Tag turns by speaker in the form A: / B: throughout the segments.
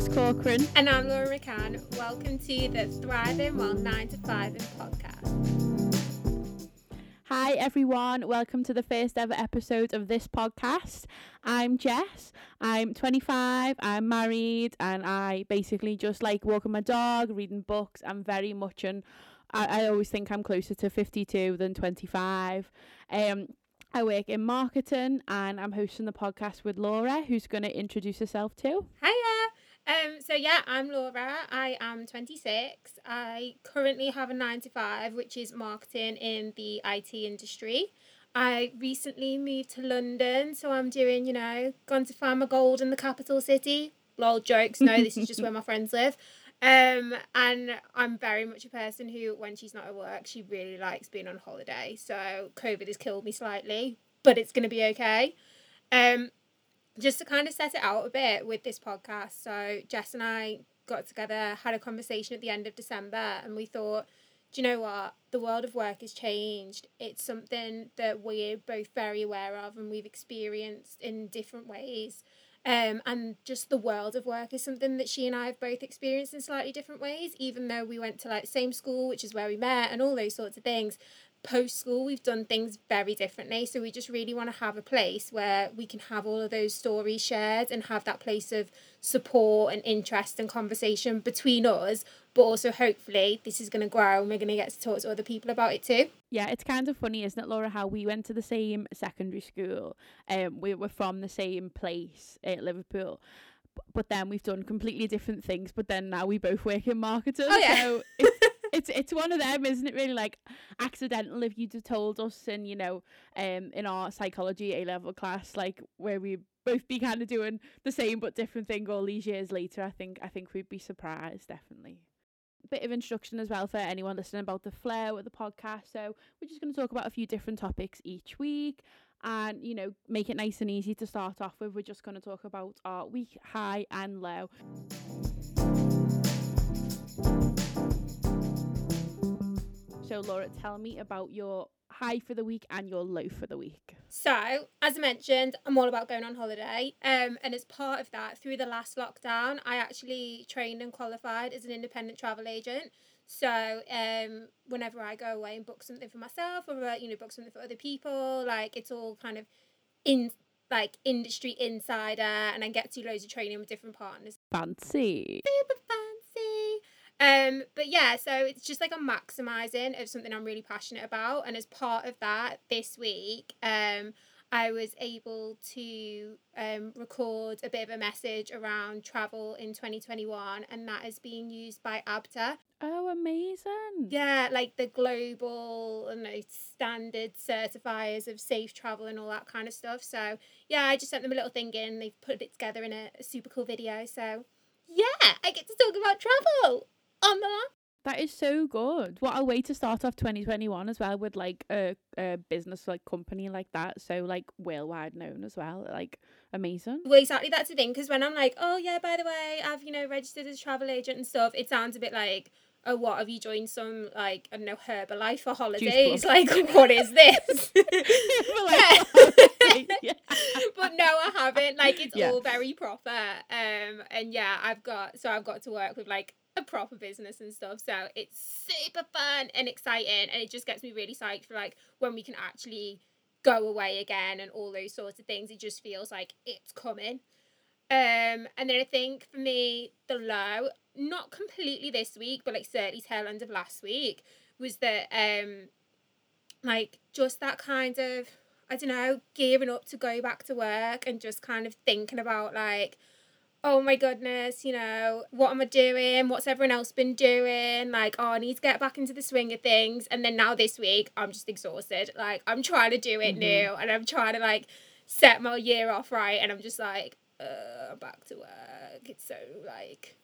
A: Jess Corcoran.
B: And I'm Laura McCann. Welcome to the Thriving While 9 to 5 in podcast.
A: Hi, everyone. Welcome to the first ever episode of this podcast. I'm Jess. I'm 25. I'm married, and I basically just like walking my dog, reading books. I'm very much an I, I always think I'm closer to 52 than 25. Um, I work in marketing and I'm hosting the podcast with Laura, who's going to introduce herself too.
B: Hiya. Um, so yeah, I'm Laura. I am 26. I currently have a 9 to 5, which is marketing in the IT industry. I recently moved to London, so I'm doing, you know, gone to find my gold in the capital city. Lol jokes. No, this is just where my friends live. Um, and I'm very much a person who, when she's not at work, she really likes being on holiday. So COVID has killed me slightly, but it's going to be okay. Um, just to kind of set it out a bit with this podcast. So Jess and I got together, had a conversation at the end of December, and we thought, do you know what? The world of work has changed. It's something that we're both very aware of and we've experienced in different ways. Um, and just the world of work is something that she and I have both experienced in slightly different ways, even though we went to like same school, which is where we met, and all those sorts of things. Post school, we've done things very differently. So we just really want to have a place where we can have all of those stories shared and have that place of support and interest and conversation between us but also hopefully this is going to grow and we're going to get to talk to other people about it too.
A: Yeah, it's kind of funny, isn't it, Laura, how we went to the same secondary school. Um, we were from the same place at Liverpool. But then we've done completely different things. But then now we both work in marketing.
B: Oh, yeah.
A: So it's, it's one of them, isn't it? Really like accidental. If you'd have told us in you know, um, in our psychology A level class, like where we both be kind of doing the same but different thing all these years later, I think I think we'd be surprised definitely bit of instruction as well for anyone listening about the flair of the podcast. So we're just going to talk about a few different topics each week and you know make it nice and easy to start off with we're just going to talk about our week high and low so laura tell me about your high for the week and your low for the week
B: so, as I mentioned, I'm all about going on holiday. Um, and as part of that, through the last lockdown, I actually trained and qualified as an independent travel agent. So, um, whenever I go away and book something for myself or uh, you know book something for other people, like it's all kind of in like industry insider, and I get to do loads of training with different partners.
A: Fancy.
B: Super fancy. Um, but yeah, so it's just like a maximizing of something I'm really passionate about. And as part of that, this week, um, I was able to um, record a bit of a message around travel in 2021, and that is being used by ABTA.
A: Oh, amazing.
B: Yeah, like the global you know, standard certifiers of safe travel and all that kind of stuff. So, yeah, I just sent them a little thing in. They've put it together in a, a super cool video. So, yeah, I get to talk about travel on the
A: That is so good. What a way to start off 2021 as well with like a, a business like company like that. So like worldwide known as well. Like amazing.
B: Well, exactly. That's the thing. Because when I'm like, oh yeah, by the way, I've you know registered as a travel agent and stuff, it sounds a bit like. Oh, what have you joined some like I don't know Herbalife for holidays? Like, what is this? yeah. but no, I haven't. Like, it's yeah. all very proper. Um, and yeah, I've got so I've got to work with like a proper business and stuff. So it's super fun and exciting, and it just gets me really psyched for like when we can actually go away again and all those sorts of things. It just feels like it's coming. Um, and then I think for me, the low, not completely this week, but like certainly tail end of last week, was that um, like just that kind of I don't know, gearing up to go back to work and just kind of thinking about like oh my goodness, you know, what am I doing? What's everyone else been doing? Like, oh, I need to get back into the swing of things. And then now this week, I'm just exhausted. Like, I'm trying to do it mm-hmm. new and I'm trying to like set my year off right. And I'm just like, uh, back to work. It's so like.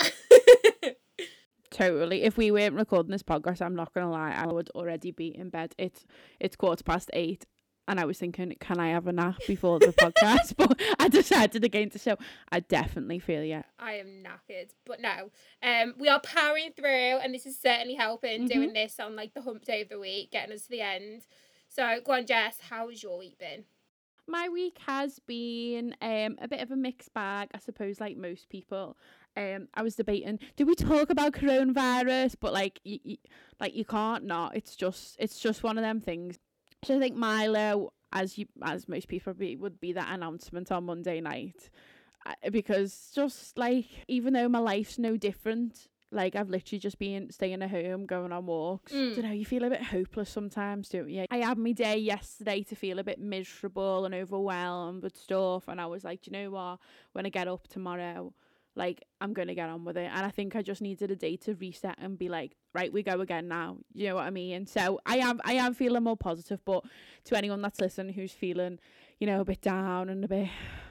B: Uh.
A: totally. If we weren't recording this podcast, I'm not gonna lie, I would already be in bed. It's it's quarter past eight and I was thinking, can I have a nap before the podcast? but I decided against it, so I definitely feel you.
B: I am knackered, but no, um, we are powering through, and this is certainly helping mm-hmm. doing this on like the hump day of the week, getting us to the end. So, go on, Jess, how has your week been?
A: My week has been um a bit of a mixed bag, I suppose, like most people. Um, I was debating, do we talk about coronavirus? But like, you, you, like you can't not. It's just, it's just one of them things. So I think Milo, as you, as most people be, would be that announcement on Monday night, uh, because just like even though my life's no different, like I've literally just been staying at home, going on walks.
B: Mm.
A: don't know, you feel a bit hopeless sometimes, don't you? I had my day yesterday to feel a bit miserable and overwhelmed with stuff, and I was like, do you know what? When I get up tomorrow, like I'm gonna get on with it. And I think I just needed a day to reset and be like, right, we go again now. You know what I mean? So I am I am feeling more positive, but to anyone that's listening who's feeling, you know, a bit down and a bit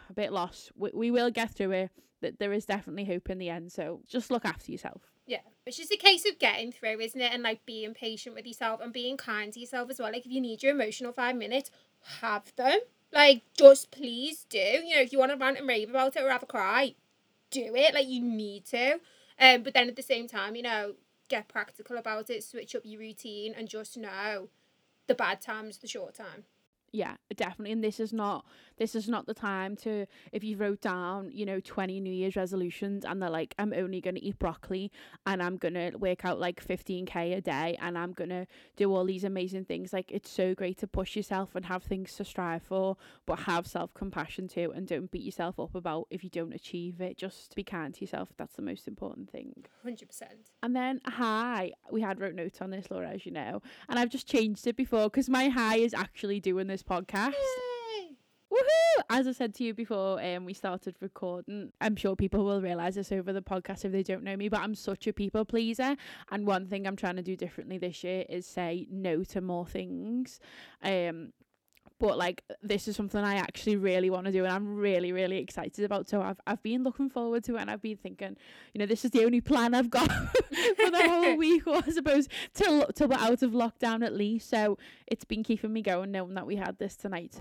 A: a bit lost, we, we will get through it. That there is definitely hope in the end. So just look after yourself.
B: Yeah, it's just a case of getting through, isn't it? And like being patient with yourself and being kind to yourself as well. Like if you need your emotional five minutes, have them. Like just please do. You know, if you want to rant and rave about it or have a cry, do it. Like you need to. Um, but then at the same time, you know, get practical about it. Switch up your routine and just know the bad times, the short time.
A: Yeah definitely and this is not this is not the time to if you wrote down you know 20 new year's resolutions and they're like i'm only going to eat broccoli and i'm going to work out like 15k a day and i'm going to do all these amazing things like it's so great to push yourself and have things to strive for but have self-compassion too and don't beat yourself up about if you don't achieve it just be kind to yourself that's the most important thing
B: 100%.
A: and then high, we had wrote notes on this, Laura, as you know, and I've just changed it before because my high is actually doing this podcast.
B: Yay!
A: Woohoo! As I said to you before, um, we started recording. I'm sure people will realize this over the podcast if they don't know me, but I'm such a people pleaser. And one thing I'm trying to do differently this year is say no to more things. Um, but like this is something I actually really want to do and I'm really really excited about so I've I've been looking forward to it and I've been thinking you know this is the only plan I've got for the whole week or I suppose till till we're out of lockdown at least so it's been keeping me going knowing that we had this tonight.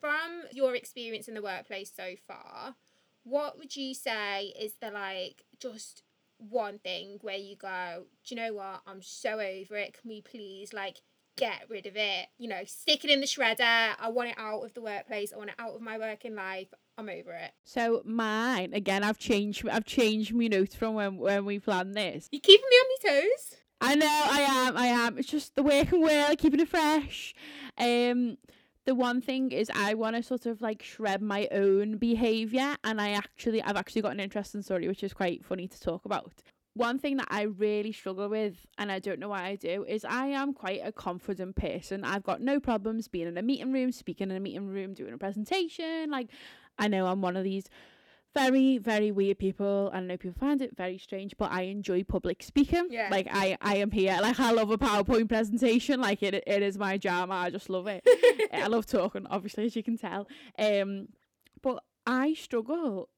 B: From your experience in the workplace so far, what would you say is the like just one thing where you go, do you know what? I'm so over it. Can we please like get rid of it? You know, stick it in the shredder. I want it out of the workplace. I want it out of my working life. I'm over it.
A: so mine again I've changed I've changed my notes from when when we planned this
B: You're keeping me on my toes.
A: I know I am, I am. It's just the working well, keeping it fresh. Um the one thing is I want to sort of like shred my own behavior and I actually I've actually got an interesting story which is quite funny to talk about. One thing that I really struggle with and I don't know why I do is I am quite a confident person. I've got no problems being in a meeting room, speaking in a meeting room, doing a presentation. Like I know I'm one of these very very weird people. I know people find it very strange but i enjoy public speaking.
B: Yeah.
A: like i i am here. Like i love a powerpoint presentation. Like it it is my jam. I just love it. I love talking obviously as you can tell. Um but i struggle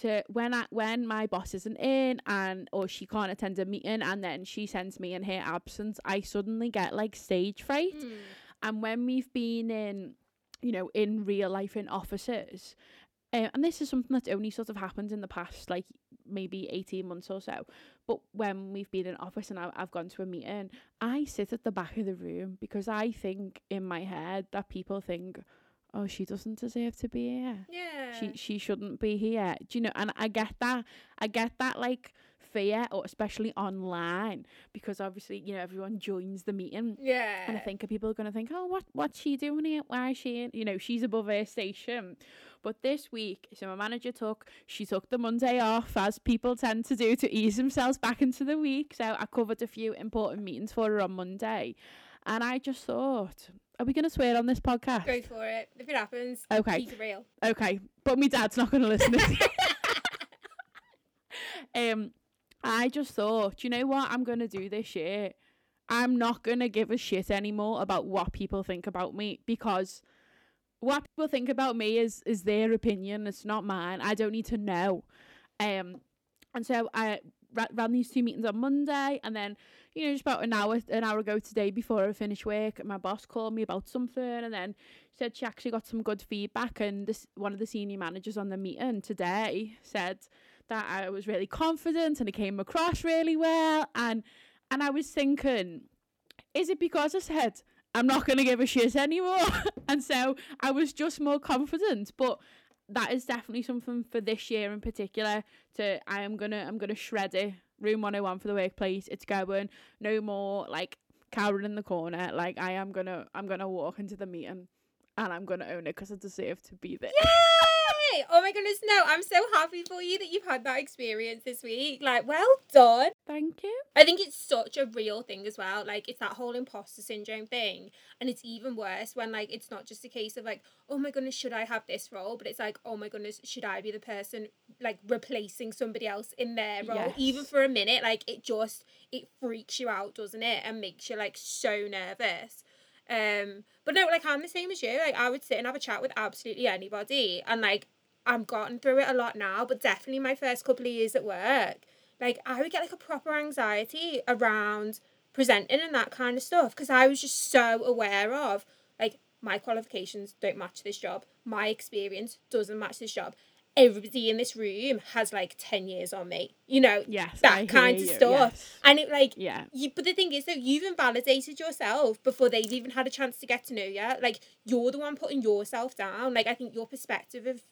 A: to when I when my boss isn't in and or she can't attend a meeting and then she sends me in her absence i suddenly get like stage fright.
B: Mm.
A: and when we've been in you know in real life in offices um, and this is something that's only sort of happened in the past like maybe 18 months or so but when we've been in office and I, I've gone to a meeting i sit at the back of the room because i think in my head that people think oh she doesn't deserve to be here
B: Yeah.
A: she she shouldn't be here. Do you know? And I get that. I get that like fear, or especially online, because obviously you know everyone joins the meeting.
B: yeah.
A: And I think people are gonna think, oh, what what's she doing here? Why is she? In? You know, she's above her station. But this week, so my manager took she took the Monday off, as people tend to do, to ease themselves back into the week. So I covered a few important meetings for her on Monday, and I just thought, are we gonna swear on this podcast?
B: Go for it. If it happens,
A: Okay.
B: keep it real.
A: Okay, but my dad's not going to listen. is he? um, I just thought, you know what I'm going to do this year? I'm not going to give a shit anymore about what people think about me because what people think about me is is their opinion. It's not mine. I don't need to know. Um, and so I ra- ran these two meetings on Monday, and then you know just about an hour an hour ago today before I finished work, my boss called me about something, and then said she actually got some good feedback, and this one of the senior managers on the meeting today said that I was really confident and it came across really well, and and I was thinking Is it because I said I'm not going to give a shit anymore? and so I was just more confident. But that is definitely something for this year in particular. To I am gonna I'm gonna shred it. Room 101 for the workplace. It's going. No more like cowering in the corner. Like I am gonna I'm gonna walk into the meeting and I'm gonna own it because I deserve to be there.
B: Yay! Oh my goodness, no, I'm so happy for you that you've had that experience this week. Like, well done.
A: Thank you.
B: I think it's such a real thing as well. Like, it's that whole imposter syndrome thing. And it's even worse when, like, it's not just a case of, like, oh my goodness, should I have this role? But it's like, oh my goodness, should I be the person, like, replacing somebody else in their role?
A: Yes.
B: Even for a minute, like, it just, it freaks you out, doesn't it? And makes you, like, so nervous. Um, but no, like I'm the same as you. Like I would sit and have a chat with absolutely anybody, and like I'm gotten through it a lot now. But definitely my first couple of years at work, like I would get like a proper anxiety around presenting and that kind of stuff because I was just so aware of like my qualifications don't match this job, my experience doesn't match this job. Everybody in this room has like ten years on me, you know,
A: Yes.
B: that
A: I
B: kind of
A: you,
B: stuff.
A: yes.
B: And it like
A: Yeah.
B: you, but the thing is that you've invalidated yourself before they've even had a chance to get to know you. Like you're the one putting yourself down. Like I think your perspective of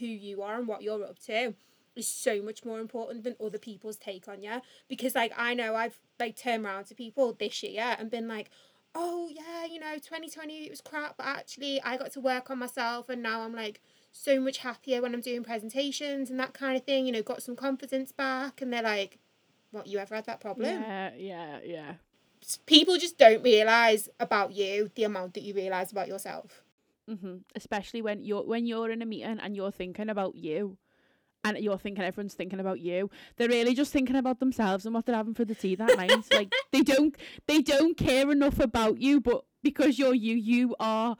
B: who you are and what you're up to is so much more important than other people's take on you. Because like I know I've like turned around to people this year and been like, oh yeah, you know, twenty twenty it was crap, but actually I got to work on myself and now I'm like so much happier when I'm doing presentations and that kind of thing. You know, got some confidence back, and they're like, what you ever had that problem?
A: Yeah. Yeah. Yeah.
B: people just don't realize about you the amount that you realize about yourself.
A: hmm Especially when you're when you're in a meeting and you're thinking about you, and you're thinking everyone's thinking about you. They're really just thinking about themselves and what they're having for the tea that night. like they don't they don't care enough about you, but because you're you, you are.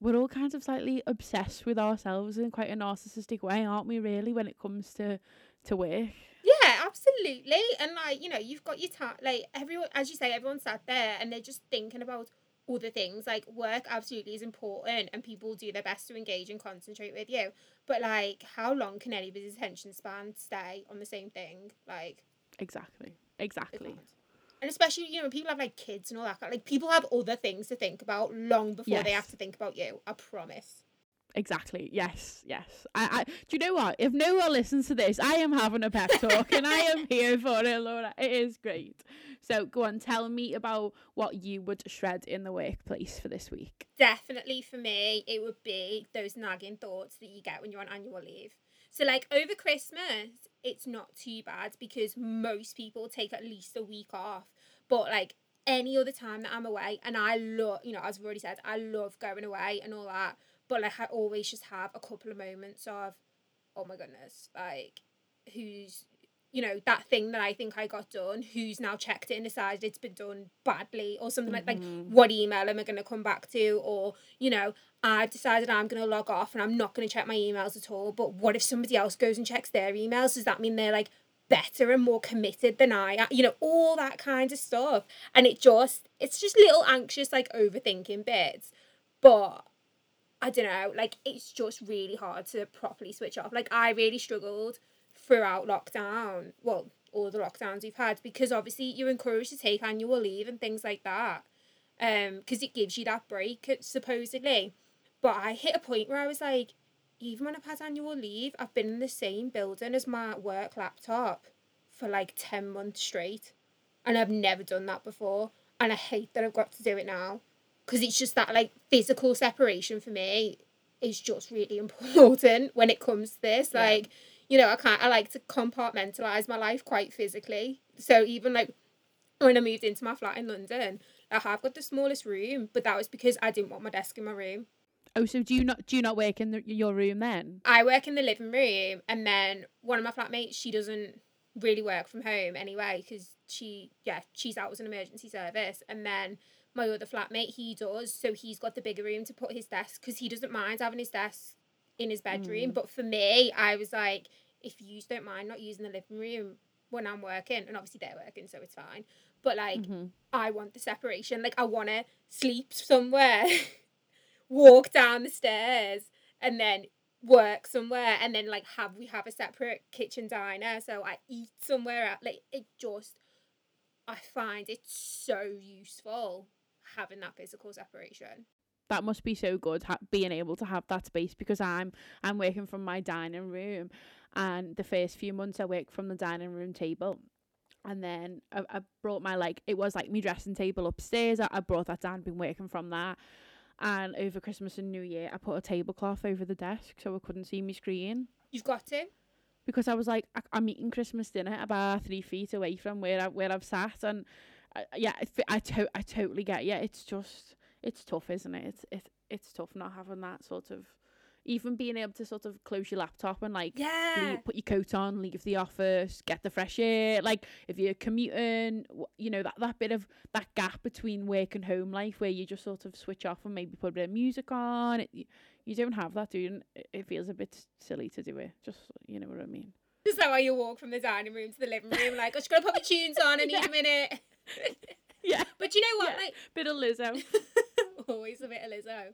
A: We're all kind of slightly obsessed with ourselves in quite a narcissistic way, aren't we? Really, when it comes to to work.
B: Yeah, absolutely. And like you know, you've got your time. Like everyone, as you say, everyone sat there and they're just thinking about other things. Like work absolutely is important, and people do their best to engage and concentrate with you. But like, how long can anybody's attention span stay on the same thing? Like,
A: Exactly.
B: They
A: Exactly.
B: And especially, you know, people have like kids and all that. Like, people have other things to think about long before they have to think about you. I promise.
A: Exactly. Yes. Yes. I, I. Do you know what? If no one listens to this, I am having a pep talk, and I am here for it, Laura. It is great. So go on, tell me about what you would shred in the workplace for this week.
B: Definitely for me, it would be those nagging thoughts that you get when you're on annual leave. So, like over Christmas, it's not too bad because most people take at least a week off. But like any other time that I'm away, and I love, you know, as I've already said, I love going away and all that. But like I always just have a couple of moments of, oh my goodness, like who's you know that thing that I think I got done, who's now checked it and decided it's been done badly or something like like
A: Mhm.
B: what email am I going to come back to or you know I've decided I'm going to log off and I'm not going to check my emails at all. But what if somebody else goes and checks their emails? Does that mean they're like better and more committed than I am? You know, all that kind of stuff. And it just, it's just little anxious, like overthinking bits. But I don't know, like it's just really hard to properly switch off. Like I really struggled throughout lockdown. Well, all the lockdowns we've had because obviously you're encouraged to take annual leave and things like that. Um, because it gives you that break supposedly. But I hit a point where I was like, even when I've had annual leave, I've been in the same building as my work laptop for like 10 months straight. And I've never done that before. And I hate that I've got to do it now. Because it's just that like physical separation for me is just really important when it comes to this.
A: Yeah.
B: Like, you know, I can't, I like to compartmentalize my life quite physically. So even like when I moved into my flat in London, I have got the smallest room, but that was because I didn't want my desk in my room.
A: Oh, so do you not do you not work in the, your room then?
B: I work in the living room, and then one of my flatmates, she doesn't really work from home anyway because she, yeah, she's out as an emergency service, and then my other flatmate, he does, so he's got the bigger room to put his desk because he doesn't mind having his desk in his bedroom.
A: Mm.
B: But for me, I was like, if you don't mind not using the living room when I'm working, and obviously they're working, so it's fine. But like,
A: Mhm.
B: I want the separation. Like I want to sleep somewhere, walk down the stairs, and then work somewhere, and then like have we have a separate kitchen diner. So I eat somewhere. Else. Like it just I find it so useful having that physical separation.
A: That must be so good ha- being able to have that space because I'm I'm working from my dining room, and the first few months I worked from the dining room table, and then I, I brought my like it was like my dressing table upstairs. I, I brought that down, been working from that, and over Christmas and New Year I put a tablecloth over the desk so I couldn't see my screen
B: You've got to.
A: because I was like, I, I'm eating Christmas dinner about three feet away from where I where I've sat, and uh, yeah, I, I, to- I totally get. Yeah, it's just it's tough, isn't it? It's it's it's tough not having that sort of, even being able to sort of close your laptop and like.
B: Yeah.
A: Leave, put your coat on, leave the office, get the fresh air. Like if you're commuting, you know that that bit of that gap between work and home life where you just sort of switch off and maybe put a bit of music on. It, you, you don't have that, do you? And it- feels a bit silly to do it. Just you know what I mean.
B: Is that why you walk from the dining room to the living room? Like, I'm just gonna put my tunes on. I need a minute.
A: Yeah,
B: But you know what?
A: Yeah.
B: Like,
A: bit of Lizzo.
B: always a bit of Lizzo.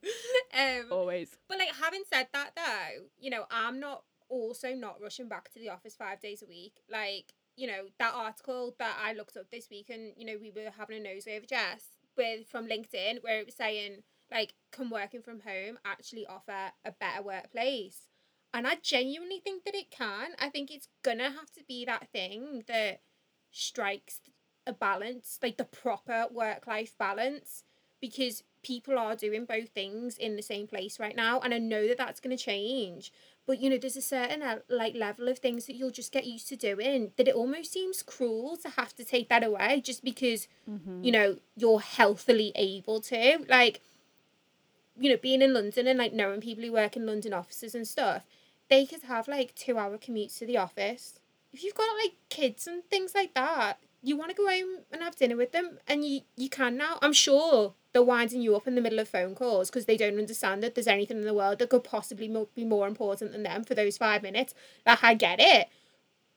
B: Um,
A: Always.
B: But like having said that though, you know, I'm not also not rushing back to the office five days a week. Like, you know, that article that I looked up this week and, you know, we were having a nose over Jess with from LinkedIn where it was saying like can working from home actually offer a better workplace? And I genuinely think that it can. I think it's gonna have to be that thing that strikes a balance, like the proper work life balance, because people are doing both things in the same place right now. And I know that that's going to change. But, you know, there's a certain uh, like level of things that you'll just get used to doing that it almost seems cruel to have to take that away just because,
A: Mm-hmm.
B: you know, you're healthily able to. Like, you know, being in London and like knowing people who work in London offices and stuff, they could have like two hour commutes to the office. If you've got like kids and things like that, you want to go home and have dinner with them, and you you can now. I'm sure they're winding you up in the middle of phone calls because they don't understand that there's anything in the world that could possibly be more important than them for those five minutes. Like I get it,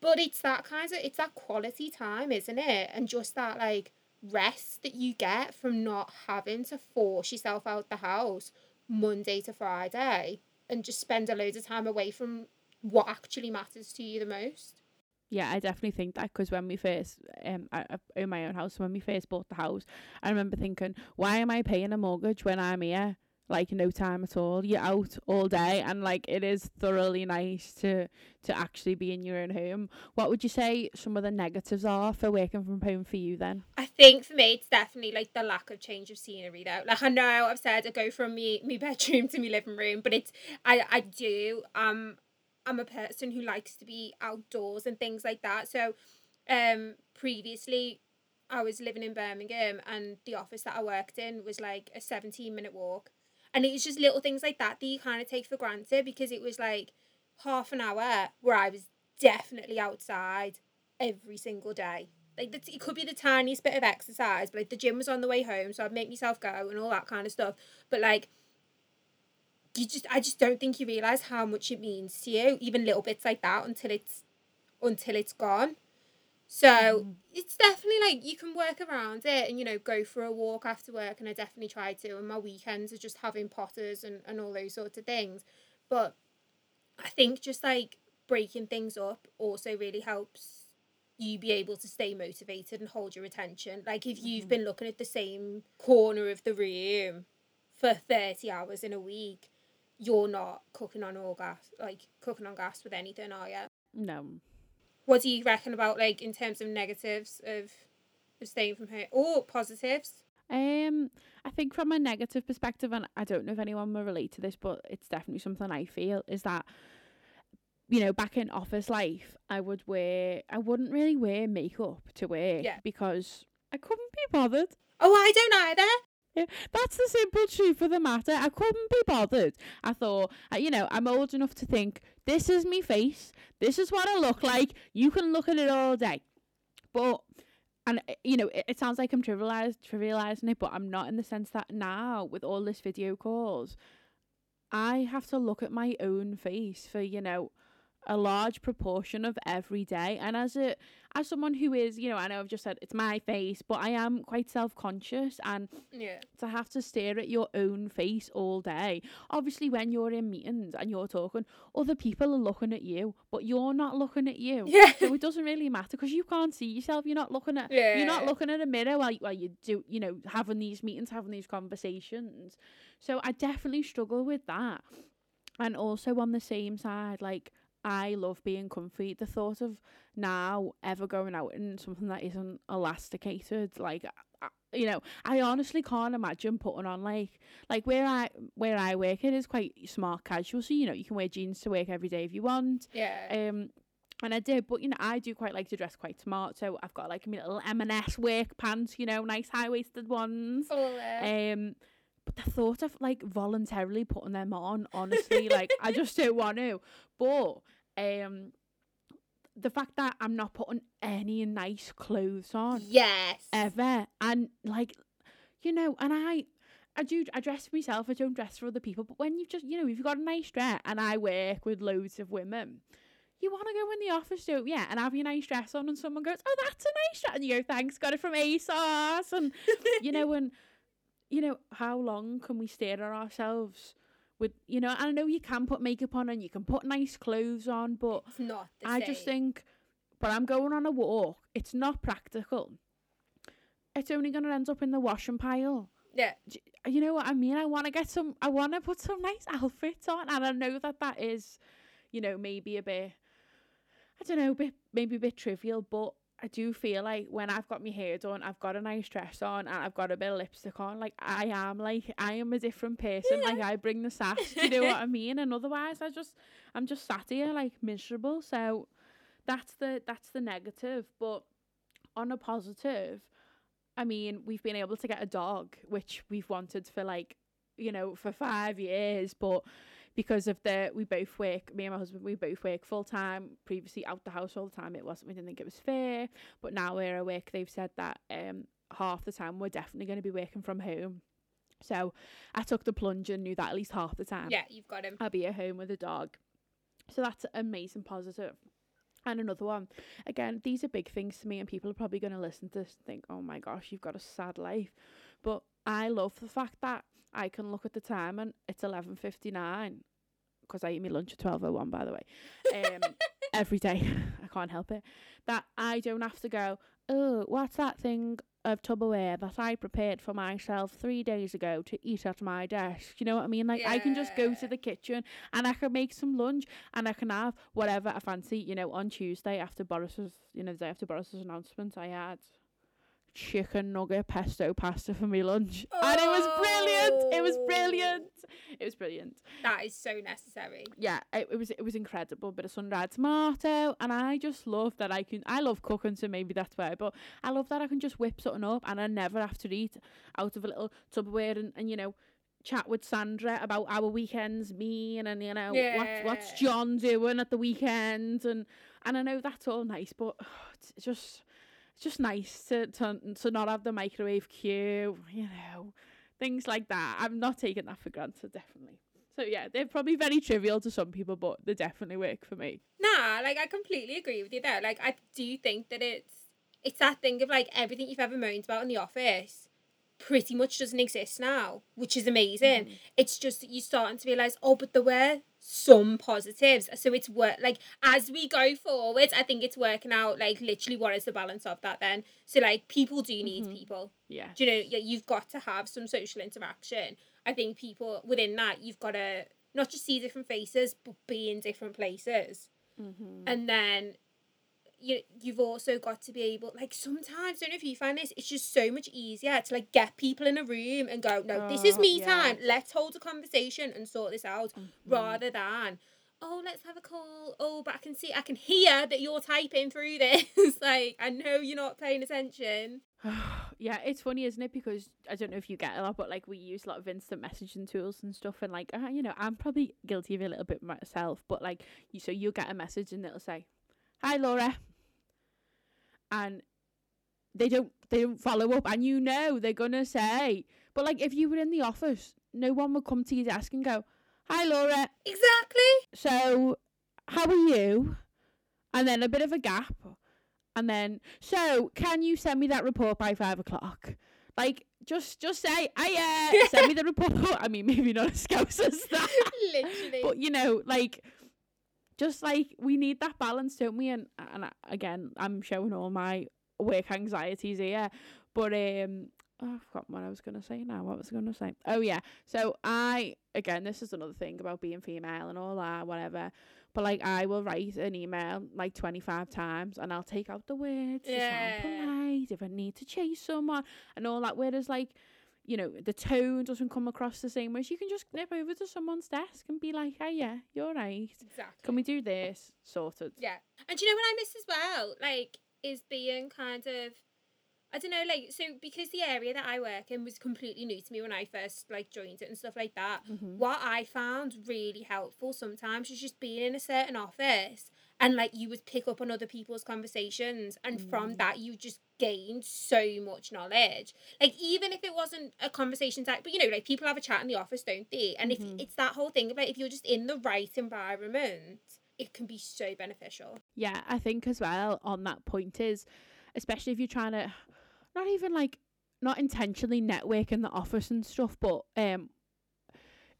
B: but it's that kind of it's that quality time, isn't it? And just that like rest that you get from not having to force yourself out the house Monday to Friday and just spend a load of time away from what actually matters to you the most.
A: Yeah, I definitely think that because when we first, um, I, I own my own house. When we first bought the house, I remember thinking, why am I paying a mortgage when I'm here? Like no time at all. You're out all day, and like it is thoroughly nice to to actually be in your own home. What would you say some of the negatives are for working from home for you then?
B: I think for me, it's definitely like the lack of change of scenery though. Like I know I've said I go from me me bedroom to my living room, but it's I I do um I'm a person who likes to be outdoors and things like that. So, um, previously, I was living in Birmingham, and the office that I worked in was like a seventeen minute walk, and it was just little things like that that you kind of take for granted because it was like half an hour where I was definitely outside every single day. Like the, it could be the tiniest bit of exercise, but like the gym was on the way home, so I'd make myself go and all that kind of stuff. But like you just I just don't think you realise how much it means to you, even little bits like that until it's until it's gone. So it's definitely like you can work around it and you know go for a walk after work and I definitely try to and my weekends are just having potters and, and all those sorts of things. But I think just like breaking things up also really helps you be able to stay motivated and hold your attention. Like if you've
A: Mhm.
B: been looking at the same corner of the room for 30 hours in a week, you're not cooking on all gas, like cooking on gas with anything, are you?
A: No.
B: What do you reckon about like in terms of negatives of, of staying from home or positives?
A: Um, I think from a negative perspective, and I don't know if anyone will relate to this, but it's definitely something I feel is that, you know, back in office life, I would wear, I wouldn't really wear makeup to work
B: Yeah.
A: because I couldn't be bothered.
B: Oh, I don't either.
A: That's the simple truth of the matter. I couldn't be bothered. I thought, you know, I'm old enough to think this is me face. This is what I look like. You can look at it all day, but and uh, you know, it, it sounds like I'm trivialized, trivializing it, but I'm not in the sense that now with all this video calls, I have to look at my own face for you know a large proportion of every day. And as a as someone who is, you know, I know I've just said it's my face, but I am quite self conscious and
B: Yeah.
A: to have to stare at your own face all day. Obviously, when you're in meetings and you're talking, other people are looking at you, but you're not looking at you.
B: Yeah.
A: So it doesn't really matter because you can't see yourself. You're not looking at.
B: Yeah.
A: You're not looking at a mirror while while you do. You know, having these meetings, having these conversations. So I definitely struggle with that. And also on the same side, like I love being comfy. The thought of now ever going out in something that isn't elasticated, like I- you know, I honestly can't imagine putting on like like where I where I work. It is quite smart casual, so you know you can wear jeans to work every day if you want.
B: Yeah.
A: Um, and I did, but you know, I do quite like to dress quite smart. So I've got like my little M&S work pants, you know, nice high waisted ones.
B: All there.
A: Um, but the thought of like voluntarily putting them on, honestly, like I just don't want to. But um, the fact that I'm not putting any nice clothes on
B: yes.
A: ever, and like, you know, and I. I do. I dress for myself. I don't dress for other people. But when you've just, you know, if you've got a nice dress, and I work with loads of women, you want to go in the office, don't you? And have your nice dress on, and someone goes, "Oh, that's a nice dress," and you go, "Thanks, got it from ASOS," and you know, and you know, how long can we stare at ourselves with, you know, I know you can put makeup on and you can put nice clothes on, but
B: It's not
A: I
B: same.
A: just think, but I'm going on a walk. It's not practical. It's only going to end up in the washing pile.
B: Yeah.
A: You know what I mean? I want to get some, I want to put some nice outfits on. And I know that that is, you know, maybe a bit, I don't know, bit, maybe a bit trivial, but I do feel like when I've got my hair done, I've got a nice dress on, and I've got a bit of lipstick on. Like I am, like I am a different person. Like I bring the sass. Do you know what I mean? And otherwise, I just, I'm just sat here like miserable. So that's the that's the negative. But on a positive, I mean, we've been able to get a dog, which we've wanted for like, you know, for five years, but because of the we both work me and my husband we both work full time previously out the house all the time it wasn't we didn't think it was fair but now we're work they've said that um half the time we're definitely going to be working from home so i took the plunge and knew that at least half the time
B: Yeah, you've got him.
A: I'll be at home with a dog. So that's amazing positive. And another one, again, these are big things to me, and people are probably going to listen to this and think, oh my gosh, you've got a sad life. But I love the fact that I can look at the time and it's 11.59, because I eat my lunch at 12.01, by the way, um, every day. I can't help it. That I don't have to go, oh, what's that thing of Tupperware that I prepared for myself three days ago to eat at my desk? You know what I mean? Like, I can just go to the kitchen and I can make some lunch and I can have whatever I fancy. You know, on Tuesday after Boris's, you know, the day after Boris's announcement, I had chicken nugget pesto pasta for me lunch, and it was brilliant. It was
B: Oh.
A: brilliant. It was brilliant.
B: That is so necessary.
A: Yeah, it, it was it was incredible. Bit of sun-dried tomato, and I just love that I can. I love cooking, so maybe that's why. But I love that I can just whip something up, and I never have to eat out of a little Tupperware, and, and you know. Chat with Sandra about our weekends, me and, and you know what's what's John doing at the weekend, and and I know that's all nice, but it's just it's just nice to, to to not have the microwave queue, you know, things like that. I'm not taking that for granted, definitely. So yeah, they're probably very trivial to some people, but they definitely work for me.
B: Nah, like I completely agree with you there. Like I do think that it's it's that thing of like everything you've ever moaned about in the office pretty much doesn't exist now, which is amazing. Mm. It's just that you're starting to realise, oh, but there were some positives. So it's work like as we go forward, I think it's working out like literally what is the balance of that then. So like people do need
A: Mhm.
B: people.
A: Yeah.
B: Do you know, yeah, you've got to have some social interaction. I think people within that you've got to not just see different faces, but be in different places
A: Mm-hmm.
B: and then you you've also got to be able like sometimes I don't know if you find this it's just so much easier to like get people in a room and go no this is
A: Oh,
B: me
A: yeah.
B: time let's hold a conversation and sort this out
A: Mm-hmm.
B: rather than oh let's have a call oh but I can see I can hear that you're typing through this like I know you're not paying attention
A: yeah, it's funny, isn't it? Because I don't know if you get a lot, but like we use a lot of instant messaging tools and stuff, and like uh, you know, I'm probably guilty of it a little bit myself. But like, you so you'll get a message and it'll say, "Hi, Laura," and they don't they don't follow up, and you know they're gonna say, but like if you were in the office, no one would come to your desk and go, "Hi, Laura."
B: exactly
A: So how are you? And then a bit of a gap. And then, so can you send me that report by five o'clock? Like, just just say, I uh, send me the report. I mean, maybe not as scouse as that.
B: Literally.
A: But you know, like just like we need that balance, don't we? And and again, I'm showing all my work anxieties here. But um oh, I forgot what I was gonna say now. What was I gonna say? Oh yeah. So I again this is another thing about being female and all that, whatever. But like I will write an email like twenty five times and I'll take out the words to
B: Yeah.
A: sound polite if I need to chase someone and all that. Whereas like you know, the tone doesn't come across the same way. So you can just nip over to someone's desk and be like, hey, yeah, you're right.
B: exactly.
A: Can we do this? Sorted.
B: Yeah. And you know what I miss as well? Like, is being kind of I don't know, like so because the area that I work in was completely new to me when I first like joined it and stuff like that.
A: Mhm.
B: What I found really helpful sometimes is just being in a certain office and like you would pick up on other people's conversations and from
A: Mm.
B: that you just gained so much knowledge. Like even if it wasn't a conversation type but you know, like people have a chat in the office, don't they? And
A: Mhm.
B: if it's that whole thing about if you're just in the right environment, it can be so beneficial.
A: Yeah, I think as well on that point is, especially if you're trying to, not even like, not intentionally network in the office and stuff, but um,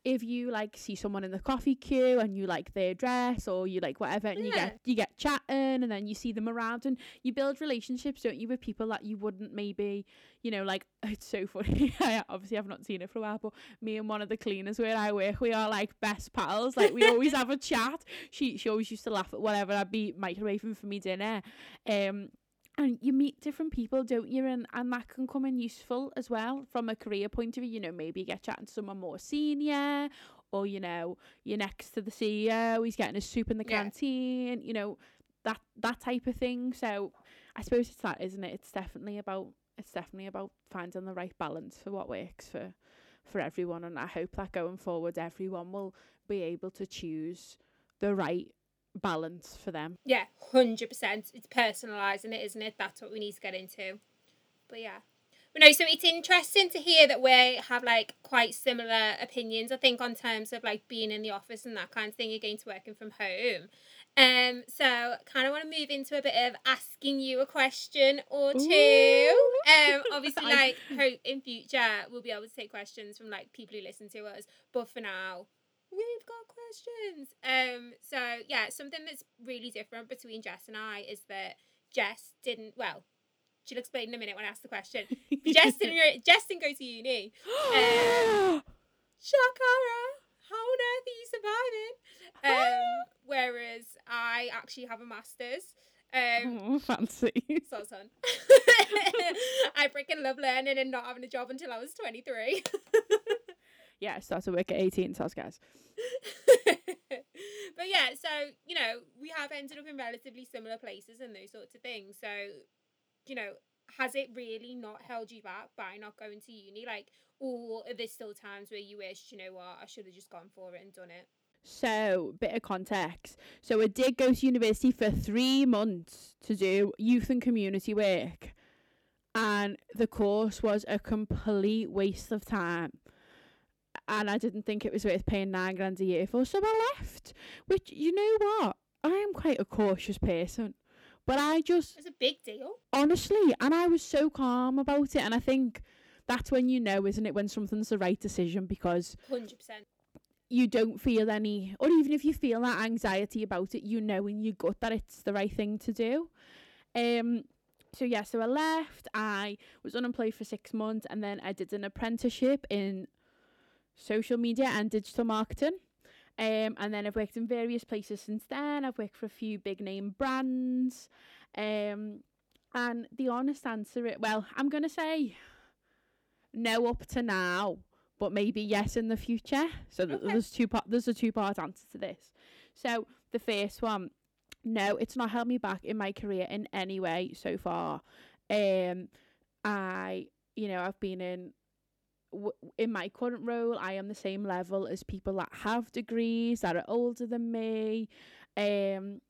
A: if you like see someone in the coffee queue and you like their dress or you like whatever and you get you get chatting and then you see them around and you build relationships don't you with people that you wouldn't maybe you know like it's so funny. I obviously have not seen it for a while but me and one of the cleaners where I work we are like best pals. Like we always have a chat. She she always used to laugh at whatever I'd be microwaving for me dinner. Um and you meet different people, don't you? And and that can come in useful as well from a career point of view. You know, maybe you get chatting to someone more senior, or you know, you're next to the CEO, he's getting his soup in the
B: Yeah.
A: canteen. You know, that that type of thing. So I suppose it's that, isn't it? It's definitely about it's definitely about finding the right balance for what works for for everyone. And I hope that going forward, everyone will be able to choose the right balance for them.
B: Yeah, hundred percent. It's personalising it, isn't it? That's what we need to get into. But yeah. But no, so it's interesting to hear that we have like quite similar opinions, I think, on terms of like being in the office and that kind of thing against working from home. Um, so kind of want to move into a bit of asking you a question or two.
A: Ooh.
B: Um, obviously, like hope in future we'll be able to take questions from like people who listen to us. But for now, we've got questions. Um, so yeah, something that's really different between Jess and I is that Jess didn't. Well, she'll explain in a minute when I ask the question. Jess didn't. go- Jess didn't go to uni. Um, Shakara, how on earth are you surviving? Um, whereas I actually have a master's. Um,
A: Oh, fancy.
B: so son. I freaking love learning and not having a job until I was twenty three.
A: Yeah, I started work at 18, so guys.
B: but yeah, so you know, we have ended up in relatively similar places and those sorts of things. So, you know, has it really not held you back by not going to uni? Like, or are there still times where you wish, you know what, I should have just gone for it and done it?
A: So, bit of context. So, I did go to university for three months to do youth and community work, and the course was a complete waste of time. And I didn't think it was worth paying nine grand a year for, so I left. Which, you know what? I am quite a cautious person, but I just
B: It's a big deal.
A: honestly, and I was so calm about it. And I think that's when you know, isn't it, when something's the right decision because
B: Hundred percent.
A: you don't feel any, or even if you feel that anxiety about it, you know in your gut that it's the right thing to do. Um. So yeah, so I left. I was unemployed for six months, and then I did an apprenticeship in social media and digital marketing. Um, and then I've worked in various places since then. I've worked for a few big name brands. Um, and the honest answer, it well, I'm gonna say no up to now, but maybe yes in the future. So
B: Okay.
A: there's two part. There's a two part answer to this. So the first one, no, it's not held me back in my career in any way so far. Um, I, you know, I've been in w- in my current role, I am the same level as people that have degrees that are older than me. Um,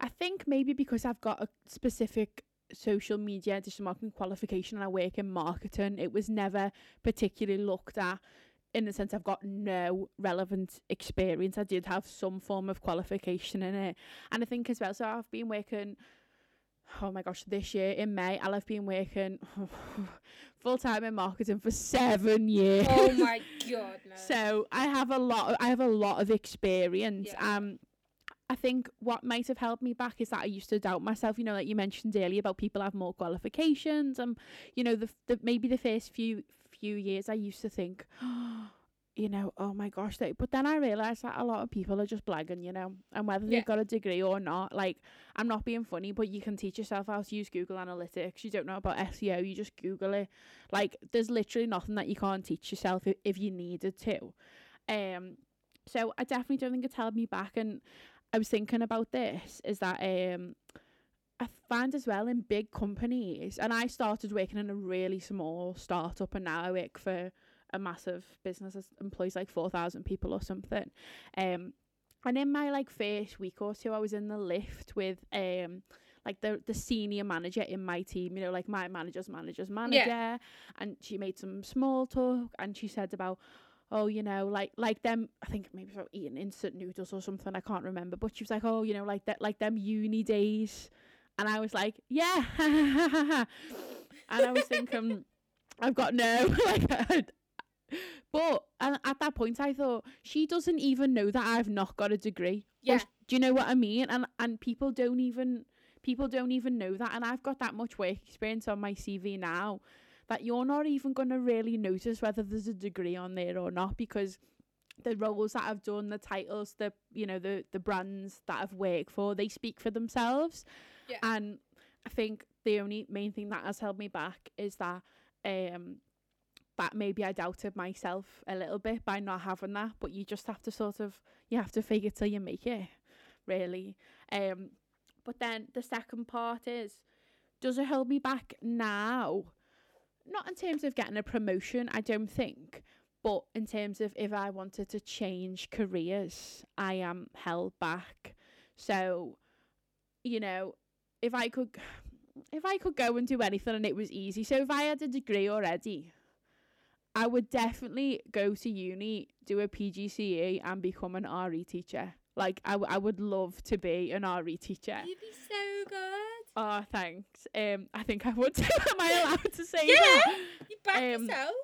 A: I think maybe because I've got a specific social media digital marketing qualification and I work in marketing, it was never particularly looked at in the sense I've got no relevant experience. I did have some form of qualification in it. And I think as well, so I've been working oh my gosh, this year in May, I'll have been working full time in marketing for seven years.
B: Oh my god, no.
A: so I have a lot. Of, I have a lot of experience.
B: Yeah.
A: Um, I think what might have held me back is that I used to doubt myself. You know, like you mentioned earlier about people have more qualifications. Um, you know, the, the maybe the first few few years I used to think. you know, oh my gosh, they, but then I realised that a lot of people are just blagging, you know, and whether
B: Yeah.
A: they've got a degree or not, like, I'm not being funny, but you can teach yourself how to use Google Analytics. You don't know about SEO, you just Google it. Like, there's literally nothing that you can't teach yourself if, if you needed to. Um, so I definitely don't think it's held me back. And I was thinking about this is that um, I find as well in big companies, and I started working in a really small startup, and now I work for a massive business that employs like 4,000 people or something. Um, and in my like first week or two, I was in the lift with um like the the senior manager in my team, you know, like my manager's manager's manager, Yeah. and she made some small talk, and she said about. Oh, you know, like like them. I think maybe about eating instant noodles or something. I can't remember, but she was like, "Oh, you know, like that, like them uni days," and I was like, "Yeah," and I was thinking, I've got no like, but and at that point, I thought she doesn't even know that I've not got a degree.
B: Yeah.
A: sh- do you know what I mean? And and people don't even people don't even know that. And I've got that much work experience on my CV now that you're not even going to really notice whether there's a degree on there or not because the roles that I've done, the titles, the you know the the brands that I've worked for, they speak for themselves.
B: Yeah.
A: And I think the only main thing that has held me back is that um maybe I doubted myself a little bit by not having that, but you just have to sort of you have to fake it till you make it, really. Um but then the second part is does it hold me back now? Not in terms of getting a promotion, I don't think, but in terms of if I wanted to change careers, I am held back. So, you know, if I could if I could go and do anything and it was easy. So if I had a degree already, I would definitely go to uni, do a PGCE and become an RE teacher. Like I, w- I would love to be an RE teacher.
B: You'd be so good.
A: Oh, thanks. Um, I think I would. Am I allowed to say
B: Yeah.
A: that?
B: You back
A: Um,
B: yourself.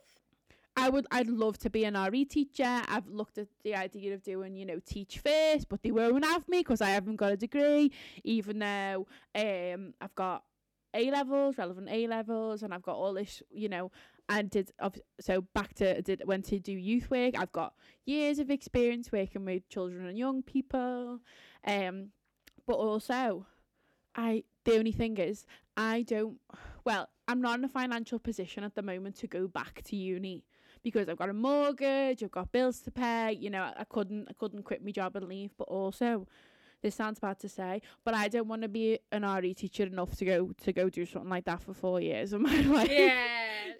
A: I would. I'd love to be an RE teacher. I've looked at the idea of doing, you know, teach first, but they won't have me because I haven't got a degree. Even though um, I've got A levels, relevant A levels, and I've got all this, you know, and did so back to did went to do youth work. I've got years of experience working with children and young people, um, but also, I the only thing is I don't. Well, I'm not in a financial position at the moment to go back to uni because I've got a mortgage, I've got bills to pay. You know, I, I couldn't I couldn't quit my job and leave. But also, this sounds bad to say, but I don't want to be an RE teacher enough to go to go do something like that for four years of my life.
B: Yeah.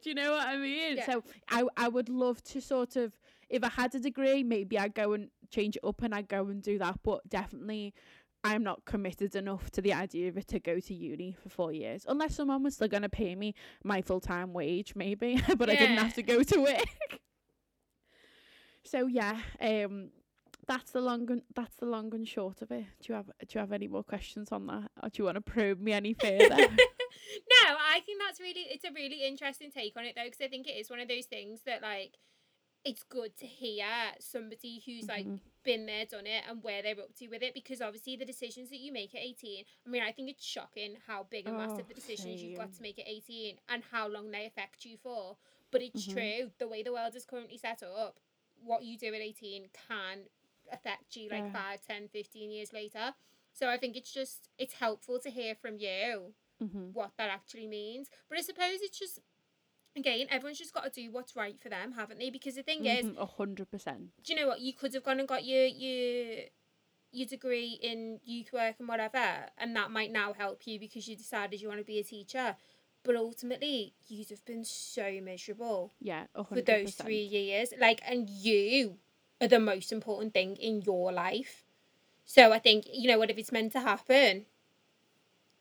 A: Do you know what I mean?
B: Yeah.
A: So I I would love to sort of if I had a degree, maybe I'd go and change it up and I'd go and do that. But definitely I'm not committed enough to the idea of it to go to uni for four years. Unless someone was still gonna pay me my full time wage, maybe. but I didn't have to go to work. so yeah, um that's the long and that's the long and short of it. Do you have do you have any more questions on that? Or do you want to probe me any further?
B: no, I think that's really it's a really interesting take on it though because I think it is one of those things that like it's good to hear somebody who's like
A: Mhm.
B: been there, done it, and where they're up to with it because obviously the decisions that you make at eighteen. I mean, I think it's shocking how big and massive
A: Oh,
B: the decisions you've got to make at eighteen and how long they affect you for. But it's
A: Mhm.
B: true the way the world is currently set up. What you do at eighteen can affect you like
A: Yeah.
B: five, ten, fifteen years later. So I think it's just it's helpful to hear from you
A: Mhm.
B: what that actually means. But I suppose it's just again, everyone's just got to do what's right for them, haven't they? Because the thing is,
A: Mhm, A hundred percent.
B: do you know what? You could have gone and got your your your degree in youth work and whatever, and that might now help you because you decided you want to be a teacher. But ultimately, you'd have been so miserable
A: Yeah, a
B: for those three years. Like, and you are the most important thing in your life. So I think you know what if it's meant to happen,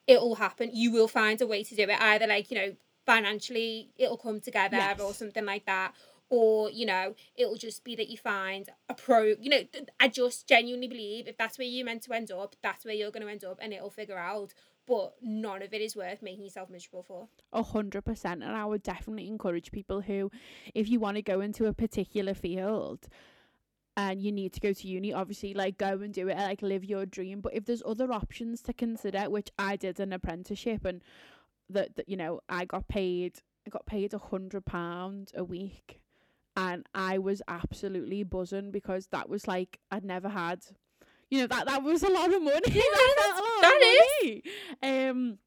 B: it'll happen. You will find a way to do it. Either like you know financially, it'll come together or something like that, or you know it'll just be that you find a pro you know i just genuinely believe if that's where you're meant to end up that's where you're going to end up and it'll figure out but none of it is worth making yourself miserable for
A: A hundred percent, and I would definitely encourage people who, if you want to go into a particular field, and you need to go to uni, obviously, like go and do it, like live your dream. But if there's other options to consider, which I did an apprenticeship, and that that you know I got paid, I got paid a hundred pound a week, and I was absolutely buzzing because that was like I'd never had. You know that that was a lot of money.
B: Yeah,
A: that
B: that's-
A: felt a lot
B: that
A: of money. Um,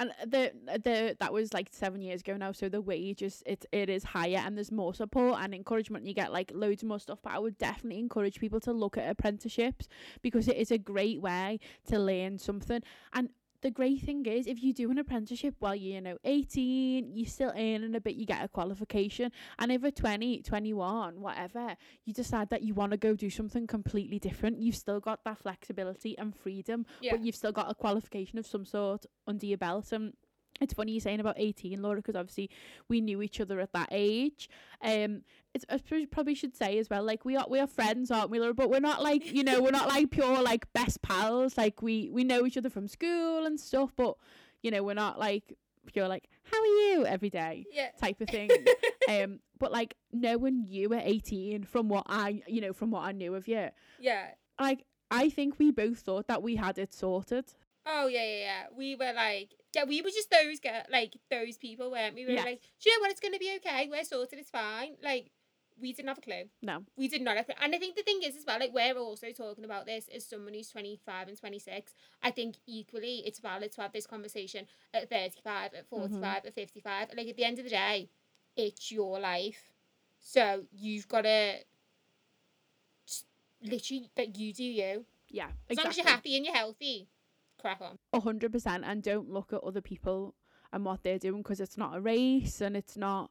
A: and the the that was like seven years ago now so the wage is it it is higher and there's more support and encouragement. You get like loads more stuff but i would definitely encourage people to look at apprenticeships because it is a great way to learn something. And the great thing is if you do an apprenticeship while you're you know 18 you're still earning a bit you get a qualification and if at 20 21 whatever you decide that you want to go do something completely different you've still got that flexibility and freedom
B: yeah
A: but you've still got a qualification of some sort under your belt. And it's funny you're saying about 18, Laura, because obviously we knew each other at that age. Um, it's I probably should say as well, like we are we are friends, aren't we, Laura? But we're not like you know we're not like pure like best pals. Like we we know each other from school and stuff, but you know we're not like pure like how are you every day
B: yeah
A: type of thing. um, but like knowing you at 18 from what I you know from what I knew of you,
B: yeah
A: like I think we both thought that we had it sorted.
B: Oh yeah, yeah, yeah. We were like, yeah, we were just those girl, like those people, weren't we? We were
A: Yes.
B: like, do you know what? It's gonna be okay. We're sorted. It's fine. Like, we didn't have a clue.
A: No.
B: We did not have. a- clue. And I think the thing is as well, like we're also talking about this as someone who's twenty five and twenty six. I think equally it's valid to have this conversation at thirty five, at forty five, mm-hmm. at fifty five. Like at the end of the day, it's your life, so you've got to. Literally, that you do you.
A: Yeah,
B: As long as you're happy and you're healthy, crack on.
A: A hundred percent, and don't look at other people and what they're doing because it's not a race and it's not.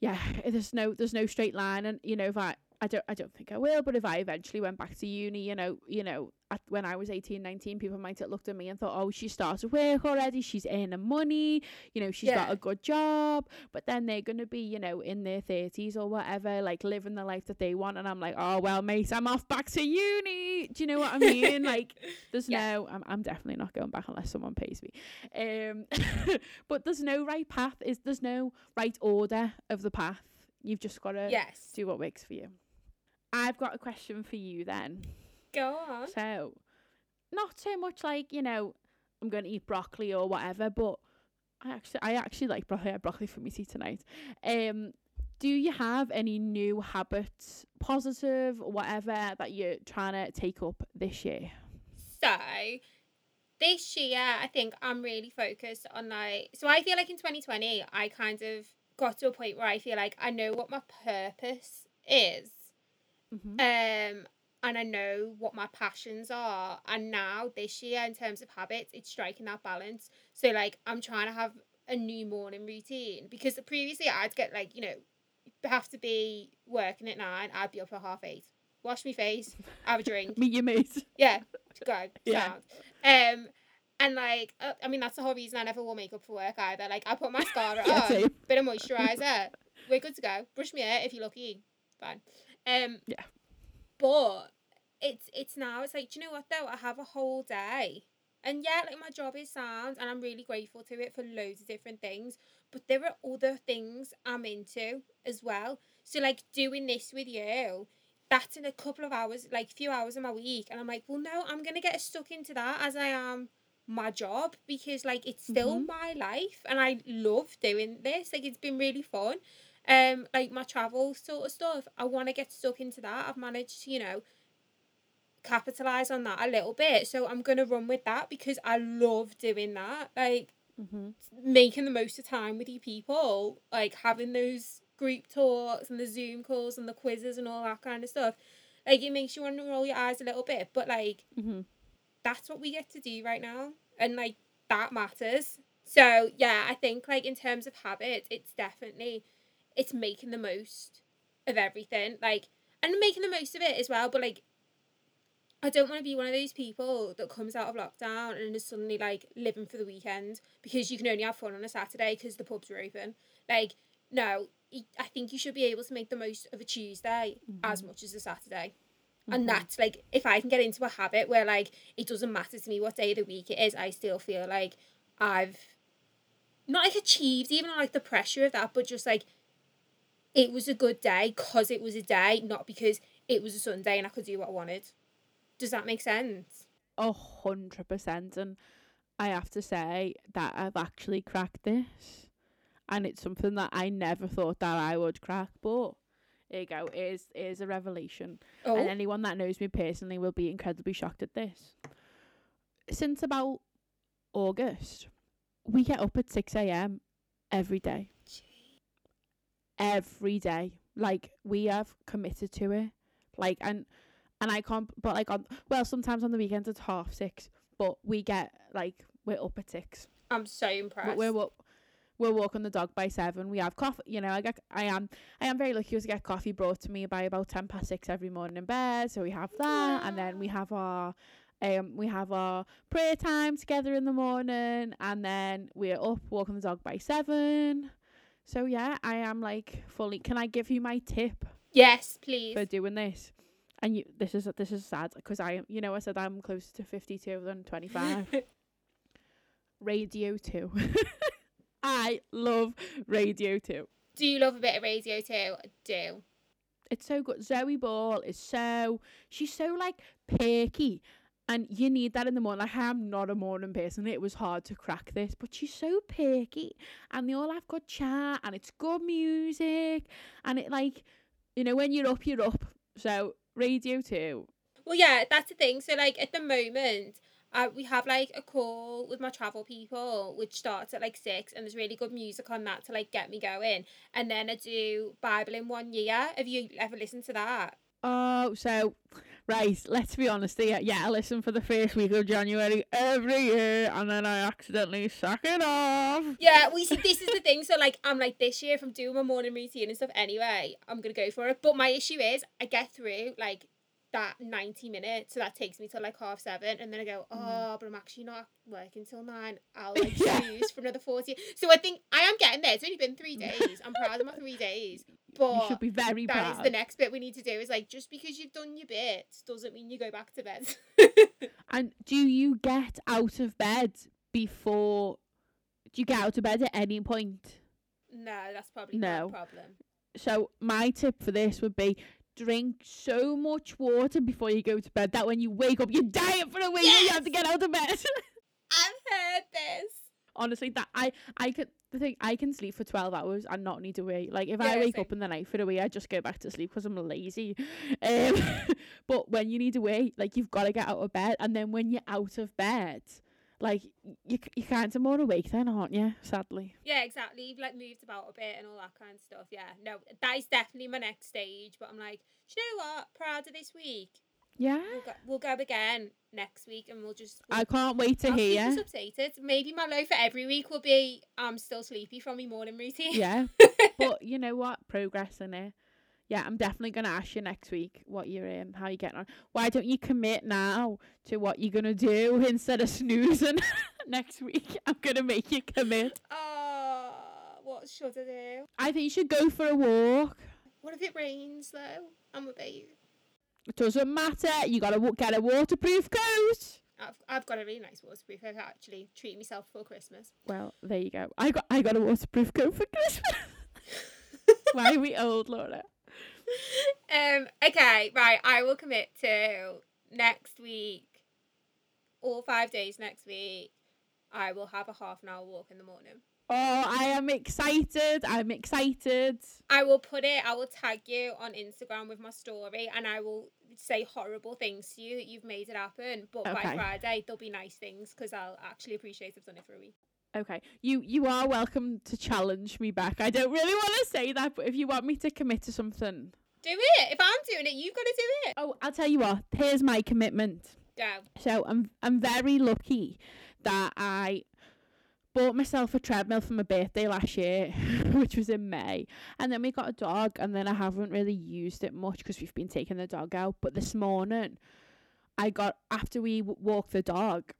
A: Yeah, there's no there's no straight line, and you know if I don't I don't think I will, but if I eventually went back to uni, you know you know at, when I was 18, 19, people might have looked at me and thought, oh, she started work already, she's earning money, you know, she's got a good job, but then they're gonna be you know in their thirties or whatever, like living the life that they want, and I'm like, oh well, mate, I'm off back to uni. Do you know what I mean? like. There's
B: Yeah.
A: no I'm I'm definitely not going back unless someone pays me. Um but there's no right path. Is there's no right order of the path. You've just gotta
B: Yes.
A: do what works for you. I've got a question for you then.
B: Go on.
A: So not so much like, you know, I'm gonna eat broccoli or whatever, but I actually I actually like broccoli. I had broccoli for me tea tonight. Um do you have any new habits, positive or whatever, that you're trying to take up this year?
B: So this year, I think I'm really focused on like. So I feel like in 2020, I kind of got to a point where I feel like I know what my purpose is,
A: Mm-hmm.
B: um, and I know what my passions are. And now this year, in terms of habits, it's striking that balance. So like, I'm trying to have a new morning routine because previously I'd get like you know have to be working at nine. I'd be up at half eight. Wash my face, have a drink,
A: Meet your mate.
B: yeah, go.
A: Yeah.
B: Um, and like, uh, I mean, that's the whole reason I never wore makeup for work either. Like, I put mascara
A: Yeah,
B: on,
A: same.
B: bit of moisturizer. We're good to go. Brush my hair if you're lucky. Fine. Um.
A: Yeah.
B: But it's it's now. It's like, do you know what though? I have a whole day, and yeah, like my job is sound, and I'm really grateful to it for loads of different things. But there are other things I'm into as well. So like doing this with you, that's in a couple of hours, like few hours of my week, and I'm like, well, no, I'm gonna get stuck into that as I am my job because like it's still
A: Mhm.
B: my life and I love doing this. Like it's been really fun. Um, like my travel sort of stuff, I want to get stuck into that. I've managed to, you know, capitalize on that a little bit, so I'm gonna run with that because I love doing that. Like
A: Mm-hmm.
B: making the most of time with you people, like having those group talks and the Zoom calls and the quizzes and all that kind of stuff. Like it makes you want to roll your eyes a little bit, but like
A: Mm-hmm.
B: that's what we get to do right now, and like that matters. So yeah, I think like in terms of habits, it's definitely it's making the most of everything, like and making the most of it as well. But like, I don't want to be one of those people that comes out of lockdown and is suddenly like living for the weekend because you can only have fun on a Saturday because the pubs are open. Like no, I think you should be able to make the most of a Tuesday as mm-hmm. much as a Saturday. And mm-hmm. that's like if I can get into a habit where like it doesn't matter to me what day of the week it is, I still feel like I've not like achieved even like the pressure of that, but just like it was a good day because it was a day, not because it was a Sunday and I could do what I wanted. Does that make sense?
A: A hundred percent. And I have to say that I've actually cracked this. And it's something that I never thought that I would crack, but there you go. It is, it is a revelation.
B: Oh,
A: And anyone that knows me personally will be incredibly shocked at this. Since about August, we get up at 6 a.m. every day. Every day. Like, we have committed to it. Like, and and I can't, but like, on, well, sometimes on the weekends it's half six, but we get, like, we're up at six.
B: I'm so impressed.
A: We're, wa- we're walking the dog by seven. We have coffee. You know, I get, I am, I am very lucky to get coffee brought to me by about ten past six every morning in bed. So we have that, and then we have our, um, we have our prayer time together in the morning, and then we're up walking the dog by seven. So yeah, I am like fully. Can I give you my tip
B: yes, please.
A: for doing this? And you, this is this is sad because I, you know, I said I'm closer to fifty two than twenty five. Radio 2. I love Radio 2.
B: do you love a bit of radio too? I do.
A: It's so good. Zoe Ball is so she's so like perky. And you need that in the morning. Like I'm not a morning person. It was hard to crack this, but she's so perky. And they all have good chat and it's good music. And it like you know, when you're up, you're up. So Radio 2.
B: Well, yeah, that's the thing. So, like, at the moment, uh, we have like a call with my travel people, which starts at like six, and there's really good music on that to like get me going. And then I do Bible in one year. Have you ever listened to that?
A: Oh, so right, let's be honest here. Yeah, I listen for the first week of January every year and then I accidentally suck it off.
B: Yeah, we see this is the thing. So like I'm like this year if I'm doing my morning routine and stuff anyway, I'm gonna go for it. But my issue is I get through like that 90 minutes so that takes me till like half seven and then I go mm. oh but I'm actually not working till nine I'll like
A: Yeah.
B: snooze for another 40 so I think I am getting there it's only been three days I'm proud of my three days but
A: You should be very
B: that is
A: proud.
B: the next bit we need to do is like just because you've done your bits doesn't mean you go back to bed
A: and do you get out of bed before do you get out of bed at any point?
B: no that's probably
A: No.
B: problem
A: So my tip for this would be drink so much water before you go to bed that when you wake up you're dying for a week and you have to get out of bed.
B: I've heard this
A: honestly that i i could the thing i can sleep for 12 hours and not need to wait like if i wake
B: same.
A: up in the night for a wee i just go back to sleep because i'm lazy um but when you need to wait like you've got to get out of bed and then when you're out of bed like you you kind of more awake then aren't you sadly
B: Yeah, exactly. You've like moved about a bit and all that kind of stuff. Yeah, no, that is definitely my next stage. But I'm like, do you know what? Proud of this week.
A: Yeah
B: We'll go, we'll go again next week, and we'll just. We'll,
A: i can't wait to
B: I'll keep
A: hear
B: us updated. Maybe my low for every week will be I'm still sleepy from my morning routine.
A: yeah but you know what progress in it yeah i'm definitely gonna ask you next week what you're in, how you getting on why don't you commit now to what you're gonna do instead of snoozing next week i'm gonna make you commit
B: Oh, what should I do?
A: i think you should go for a walk
B: What if it rains though? I'm a babe.
A: It doesn't matter you gotta get a waterproof coat
B: I've I've got a really nice waterproof. I've actually Treat myself for Christmas.
A: well there you go i got i got a waterproof coat for christmas why are we old laura
B: um. Okay. Right. I will commit to next week. All five days next week. I will have a half an hour walk in the morning.
A: Oh i am excited i'm excited
B: I will put it. I will tag you on Instagram with my story, and I will say horrible things to you that you've made it happen. But by Friday, there'll be nice things because I'll actually appreciate I've done it for a week.
A: Okay, you you are welcome to challenge me back. I don't really want to say that, but if you want me to commit to something,
B: Do it. If I'm doing it, you've got to do it.
A: oh, I'll tell you what. Here's my commitment.
B: Go.
A: So I'm I'm very lucky that I bought myself a treadmill for my birthday last year, which was in May, and then we got a dog, and then I haven't really used it much because we've been taking the dog out. But this morning, I got after we w- walked the dog.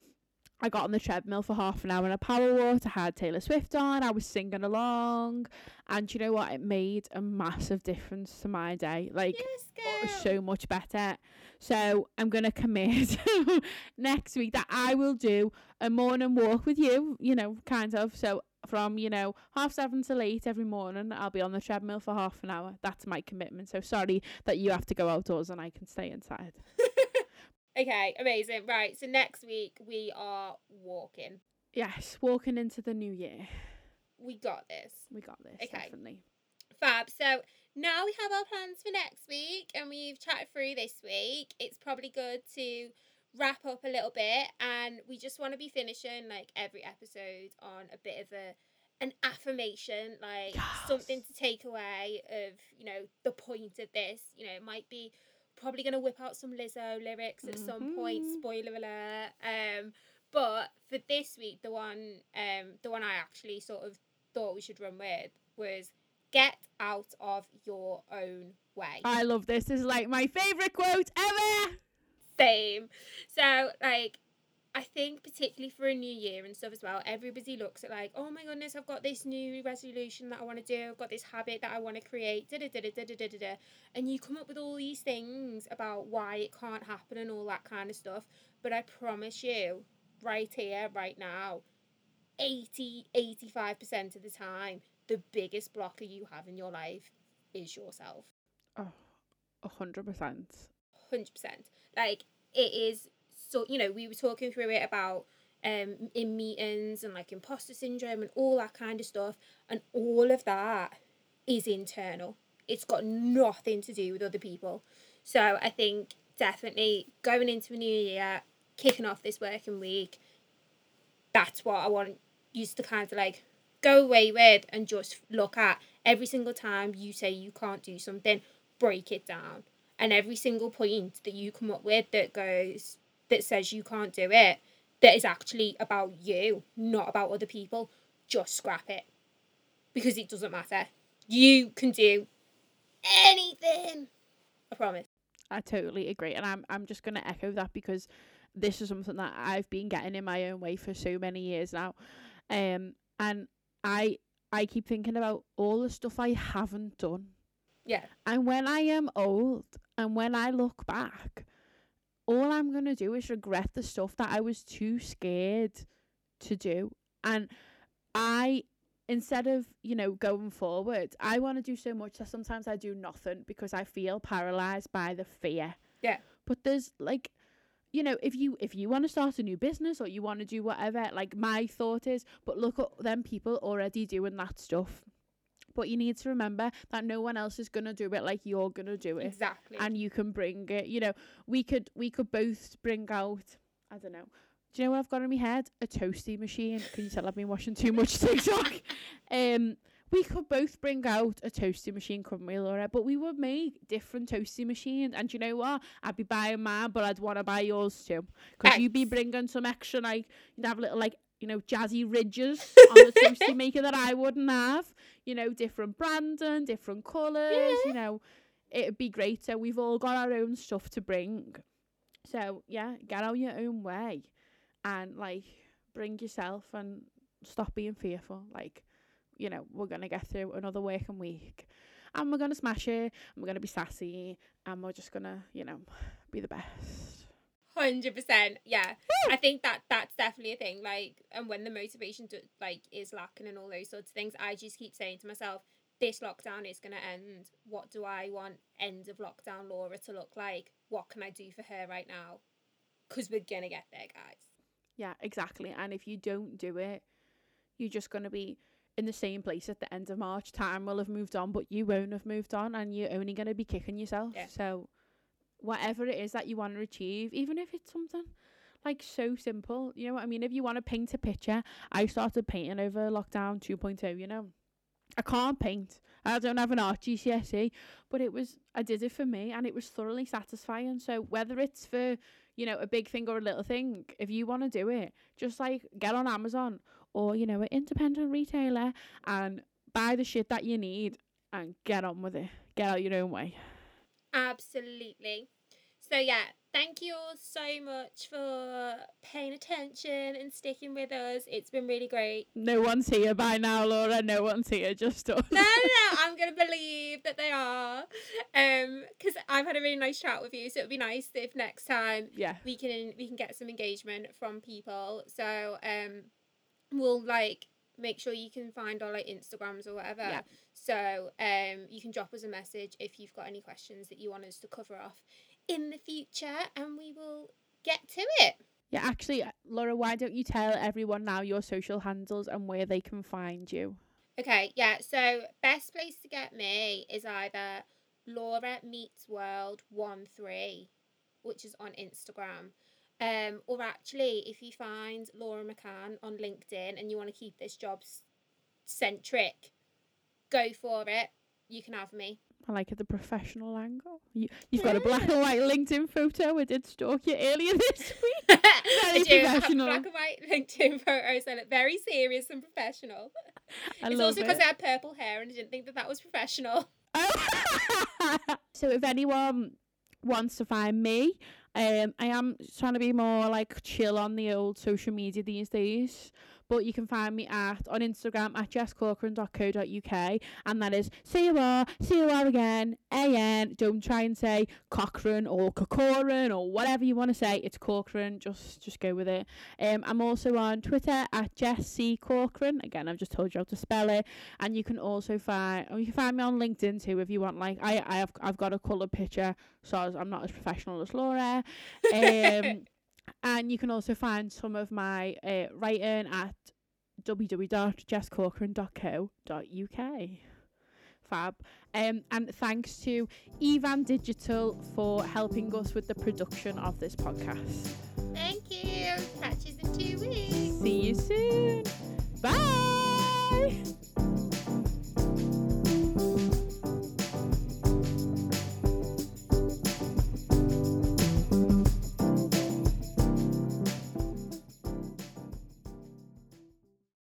A: I got on the treadmill for half an hour and a power walk. I had Taylor Swift on. I was singing along, and you know what? It made a massive difference to my day. Like
B: Yes,
A: it was so much better. So I'm gonna commit next week that I will do a morning walk with you. You know, kind of. So from you know half seven till eight every morning, I'll be on the treadmill for half an hour. That's my commitment. So sorry that you have to go outdoors and I can stay inside.
B: Okay, amazing. Right, so next week we are walking.
A: Yes, walking into the new year.
B: We got this.
A: We got this.
B: Okay.
A: Definitely.
B: Fab. So now we have our plans for next week and we've chatted through this week. It's probably good to wrap up a little bit and we just want to be finishing like every episode on a bit of a an affirmation, like something to take away of, you know, the point of this. You know, it might be probably gonna whip out some Lizzo lyrics at some point,
A: Mhm.
B: spoiler alert. Um but for this week the one um the one I actually sort of thought we should run with was get out of your own way.
A: I love this. This is like my favorite quote ever.
B: Same. So like I think particularly for a new year and stuff as well, everybody looks at like, oh my goodness, I've got this new resolution that I want to do, I've got this habit that I want to create, da da da da da da da da, and you come up with all these things about why it can't happen and all that kind of stuff. But I promise you, right here, right now, 80, 85% of the time, the biggest blocker you have in your life is yourself.
A: Oh, a hundred percent.
B: hundred percent. Like it is so you know, we were talking through it about um in meetings and like imposter syndrome and all that kind of stuff and all of that is internal. It's got nothing to do with other people. So I think definitely going into a new year, kicking off this working week, that's what I want you to kind of like go away with and just look at every single time you say you can't do something, break it down and every single point that you come up with that goes that says you can't do it that is actually about you not about other people just scrap it. Because it doesn't matter. You can do anything. I promise.
A: I totally agree, and I'm I'm just gonna echo that because this is something that I've been getting in my own way for so many years now, um, and I I keep thinking about all the stuff I haven't done,
B: yeah.
A: And when I am old, and when I look back, all I'm gonna do is regret the stuff that I was too scared to do, and I instead of you know going forward i want to do so much that sometimes i do nothing because i feel paralyzed by the fear.
B: Yeah.
A: but there's like you know if you if you want to start a new business or you want to do whatever like my thought is but look at them people already doing that stuff but you need to remember that no one else is going to do it like you're going to do it.
B: Exactly.
A: And you can bring it you know we could we could both bring out i don't know do you know what i've got in my head? A toasty machine. Can you tell i've been watching too much tiktok? Um we could both bring out a toasty machine couldn't we laura? But we would make different toasty machines. And do you know what? I'd be buying mine but i'd want to buy yours too. Because you'd be bringing some extra like you'd have a little like you know jazzy ridges on the toasty maker that i wouldn't have you know different branding different colours
B: Yeah.
A: you know it'd be great. So we've all got our own stuff to bring. So yeah, get out your own way and like bring yourself and stop being fearful. Like, you know, we're gonna get through another working week. And we're gonna smash it and we're gonna be sassy and we're just gonna, you know, be the best.
B: Hundred percent, yeah. Hmm. I think that that's definitely a thing. Like, and when the motivation like is lacking and all those sorts of things, I just keep saying to myself, "This lockdown is gonna end. What do I want end of lockdown Laura to look like? What can I do for her right now? Because we're gonna get there, guys."
A: Yeah, exactly. And if you don't do it, you're just gonna be in the same place at the end of March. Time will have moved on, but you won't have moved on, and you're only gonna be kicking yourself.
B: Yeah.
A: So, whatever it is that you want to achieve, even if it's something like so simple, you know what I mean. If you want to paint a picture, I started painting over lockdown 2.0. You know, I can't paint. I don't have an art GCSE, but it was I did it for me, and it was thoroughly satisfying. So whether it's for you know a big thing or a little thing, if you want to do it, just like get on Amazon or you know an independent retailer and buy the shit that you need and get on with it. Get out your own way.
B: Absolutely. So yeah, thank you all so much for paying attention and sticking with us. It's been really great.
A: No one's here by now, Laura. No one's here, just us.
B: No, no, no. I'm gonna believe that they are, um, because I've had a really nice chat with you. So it'd be nice if next time
A: Yeah.
B: we can we can get some engagement from people. So um, we'll like make sure you can find all our like Instagrams or whatever.
A: Yeah.
B: So um, you can drop us a message if you've got any questions that you want us to cover off in the future, and we will get to it.
A: Yeah, actually, Laura, why don't you tell everyone now your social handles and where they can find you?
B: Okay, yeah. So best place to get me is either Laura Meets World one three, which is on Instagram. Um, or actually, if you find Laura McCann on LinkedIn and you want to keep this job centric, go for it. You can have me.
A: I like it, the professional angle. You, you've got a black and white LinkedIn photo. I did stalk you earlier this week.
B: I do have
A: professional.
B: black and white LinkedIn photos that look very serious and professional.
A: I
B: it's also because
A: it.
B: I had purple hair and I didn't think that that was professional.
A: Oh. so if anyone wants to find me, um, I am trying to be more like chill on the old social media these days. But you can find me at on Instagram at jesscorcoran.co.uk and that is C O R C O R again A N. Don't try and say Cochrane or Corcoran or whatever you want to say. It's Corcoran. Just just go with it. Um, I'm also on Twitter at Jess C Corcoran. Again, I've just told you how to spell it and you can also find or you can find me on LinkedIn too if you want like I I have I've got a coloured picture so I'm not as professional as Laura um and you can also find some of my uh, writing at www.jesscorcoran.co.uk fab. Um and thanks to Evan Digital for helping us with the production of this podcast.
B: Thank you. Catch you in two weeks.
A: see you soon. Bye